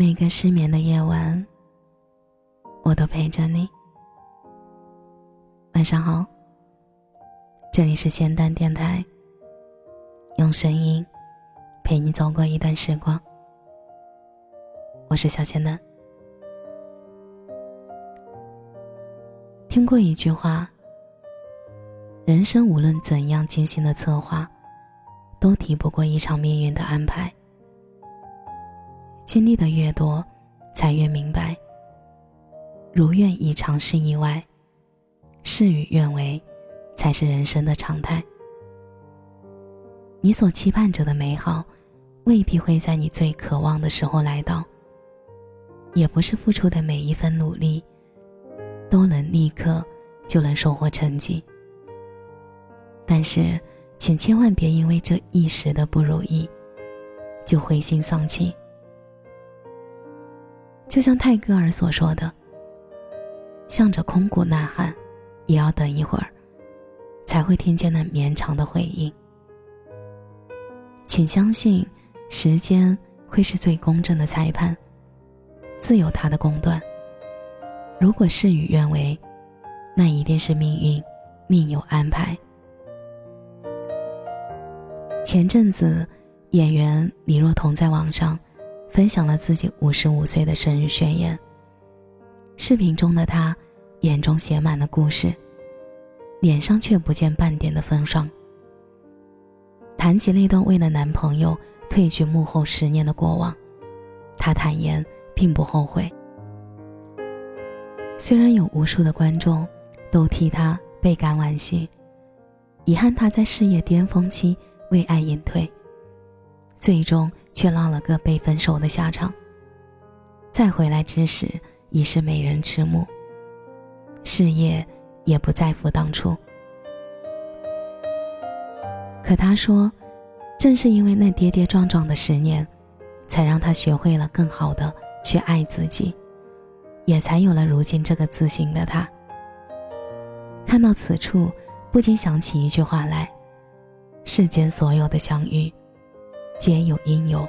每个失眠的夜晚，我都陪着你。晚上好，这里是仙丹电台，用声音陪你走过一段时光。我是小仙丹。听过一句话：人生无论怎样精心的策划，都抵不过一场命运的安排。经历的越多，才越明白。如愿以偿是意外，事与愿违，才是人生的常态。你所期盼着的美好，未必会在你最渴望的时候来到。也不是付出的每一分努力，都能立刻就能收获成绩。但是，请千万别因为这一时的不如意，就灰心丧气。就像泰戈尔所说的：“向着空谷呐喊，也要等一会儿，才会听见那绵长的回应。”请相信，时间会是最公正的裁判，自有他的公断。如果事与愿违，那一定是命运另有安排。前阵子，演员李若彤在网上。分享了自己五十五岁的生日宣言。视频中的她，眼中写满了故事，脸上却不见半点的风霜。谈起那段为了男朋友退居幕后十年的过往，她坦言并不后悔。虽然有无数的观众都替她倍感惋惜，遗憾她在事业巅峰期为爱隐退，最终。却落了个被分手的下场。再回来之时，已是美人迟暮，事业也不再复当初。可他说，正是因为那跌跌撞撞的十年，才让他学会了更好的去爱自己，也才有了如今这个自信的他。看到此处，不禁想起一句话来：世间所有的相遇。皆有因由，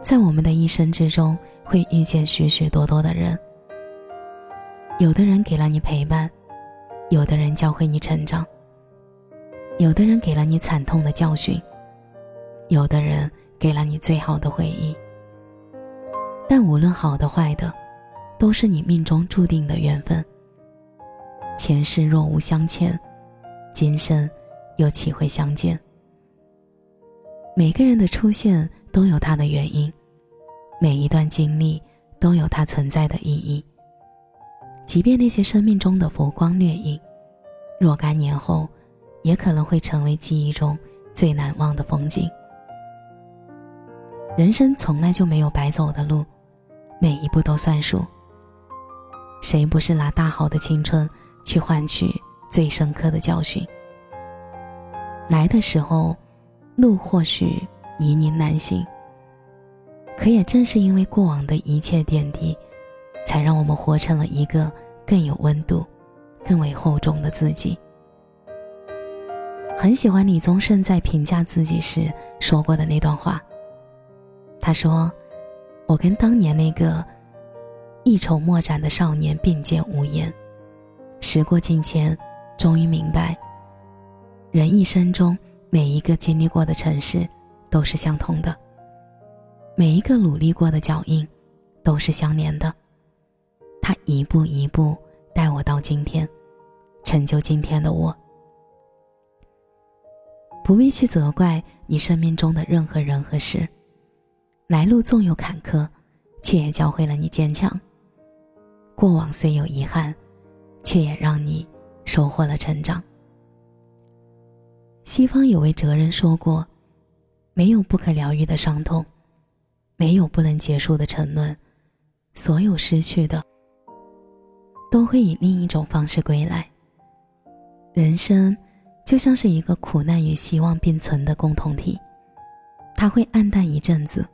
在我们的一生之中，会遇见许许多多的人。有的人给了你陪伴，有的人教会你成长，有的人给了你惨痛的教训，有的人给了你最好的回忆。但无论好的坏的，都是你命中注定的缘分。前世若无相欠，今生又岂会相见？每个人的出现都有它的原因，每一段经历都有它存在的意义。即便那些生命中的浮光掠影，若干年后，也可能会成为记忆中最难忘的风景。人生从来就没有白走的路，每一步都算数。谁不是拿大好的青春去换取最深刻的教训？来的时候。路或许泥泞难行，可也正是因为过往的一切点滴，才让我们活成了一个更有温度、更为厚重的自己。很喜欢李宗盛在评价自己时说过的那段话。他说：“我跟当年那个一筹莫展的少年并肩无言，时过境迁，终于明白，人一生中。”每一个经历过的城市，都是相同的；每一个努力过的脚印，都是相连的。他一步一步带我到今天，成就今天的我。不必去责怪你生命中的任何人和事，来路纵有坎坷，却也教会了你坚强；过往虽有遗憾，却也让你收获了成长。西方有位哲人说过：“没有不可疗愈的伤痛，没有不能结束的沉沦，所有失去的，都会以另一种方式归来。人生就像是一个苦难与希望并存的共同体，它会暗淡一阵子，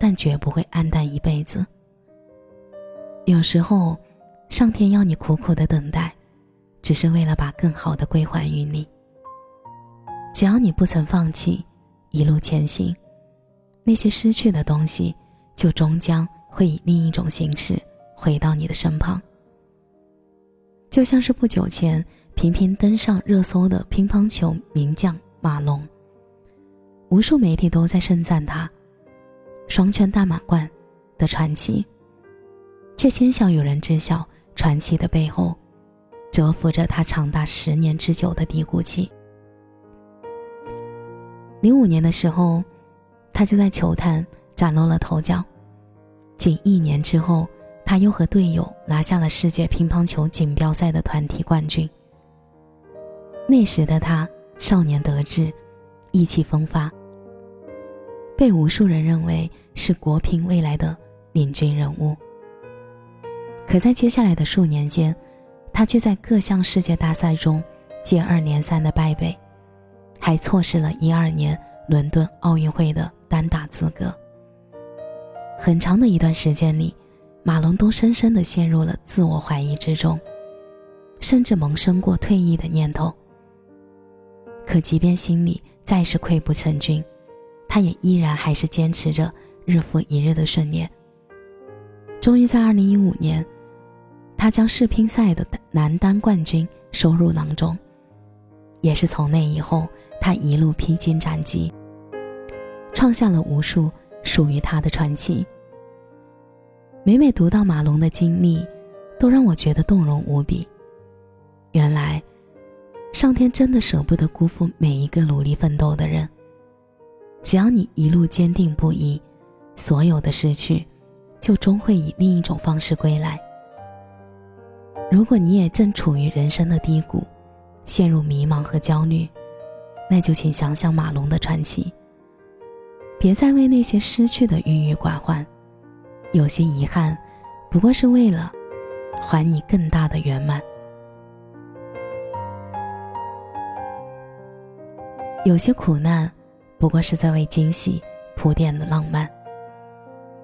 但绝不会暗淡一辈子。有时候，上天要你苦苦的等待，只是为了把更好的归还于你。”只要你不曾放弃，一路前行，那些失去的东西就终将会以另一种形式回到你的身旁。就像是不久前频频登上热搜的乒乓球名将马龙，无数媒体都在盛赞他双圈大满贯的传奇，却鲜少有人知晓传奇的背后，蛰伏着他长达十年之久的低谷期。零五年的时候，他就在球坛崭露了头角。仅一年之后，他又和队友拿下了世界乒乓球锦标赛的团体冠军。那时的他少年得志，意气风发，被无数人认为是国乒未来的领军人物。可在接下来的数年间，他却在各项世界大赛中接二连三的败北。还错失了一二年伦敦奥运会的单打资格。很长的一段时间里，马龙都深深的陷入了自我怀疑之中，甚至萌生过退役的念头。可即便心里再是溃不成军，他也依然还是坚持着日复一日的训练。终于在二零一五年，他将世乒赛的男单冠军收入囊中。也是从那以后。他一路披荆斩棘，创下了无数属于他的传奇。每每读到马龙的经历，都让我觉得动容无比。原来，上天真的舍不得辜负每一个努力奋斗的人。只要你一路坚定不移，所有的失去，就终会以另一种方式归来。如果你也正处于人生的低谷，陷入迷茫和焦虑。那就请想想马龙的传奇。别再为那些失去的郁郁寡欢，有些遗憾，不过是为了还你更大的圆满。有些苦难，不过是在为惊喜铺垫的浪漫。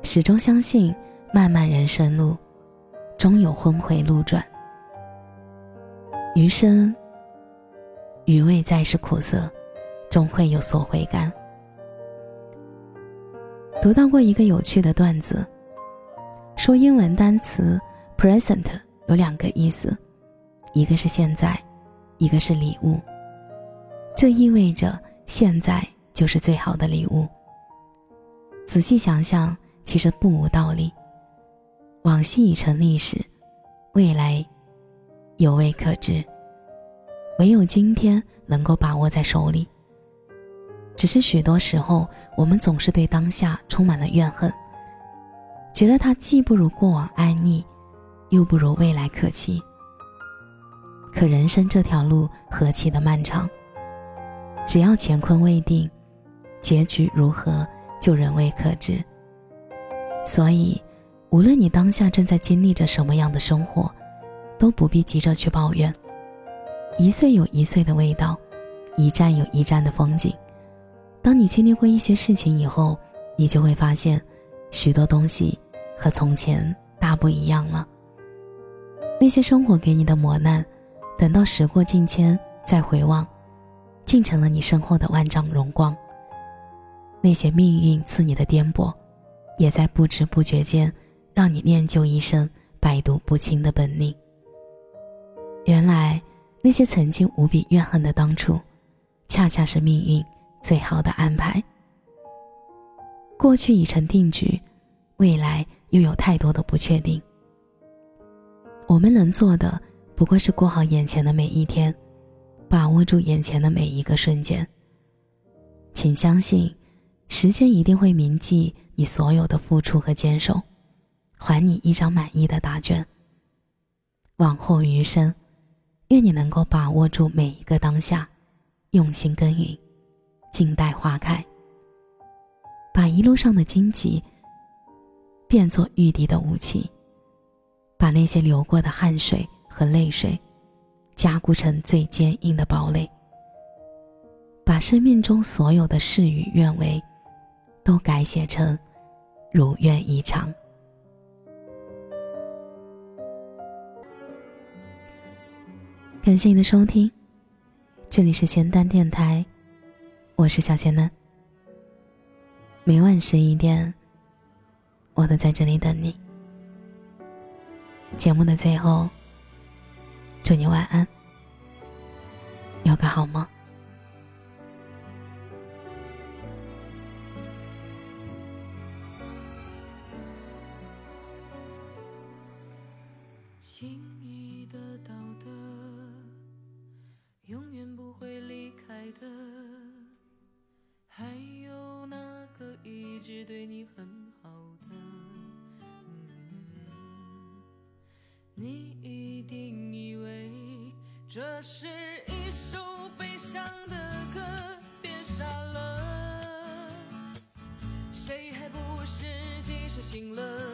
始终相信，漫漫人生路，终有峰回路转。余生。余味再是苦涩，终会有所回甘。读到过一个有趣的段子，说英文单词 present 有两个意思，一个是现在，一个是礼物。这意味着现在就是最好的礼物。仔细想想，其实不无道理。往昔已成历史，未来犹未可知。唯有今天能够把握在手里。只是许多时候，我们总是对当下充满了怨恨，觉得它既不如过往安逸，又不如未来可期。可人生这条路何其的漫长，只要乾坤未定，结局如何就仍未可知。所以，无论你当下正在经历着什么样的生活，都不必急着去抱怨。一岁有一岁的味道，一站有一站的风景。当你经历过一些事情以后，你就会发现，许多东西和从前大不一样了。那些生活给你的磨难，等到时过境迁再回望，竟成了你身后的万丈荣光。那些命运赐你的颠簸，也在不知不觉间，让你练就一身百毒不侵的本领。原来。那些曾经无比怨恨的当初，恰恰是命运最好的安排。过去已成定局，未来又有太多的不确定。我们能做的不过是过好眼前的每一天，把握住眼前的每一个瞬间。请相信，时间一定会铭记你所有的付出和坚守，还你一张满意的答卷。往后余生。愿你能够把握住每一个当下，用心耕耘，静待花开。把一路上的荆棘变作御敌的武器，把那些流过的汗水和泪水加固成最坚硬的堡垒。把生命中所有的事与愿违都改写成如愿以偿。感谢你的收听，这里是咸蛋电台，我是小咸蛋。每晚十一点，我都在这里等你。节目的最后，祝你晚安，有个好梦。轻易得到的，爱的，还有那个一直对你很好的。你一定以为这是一首悲伤的歌，别傻了，谁还不是及时醒了？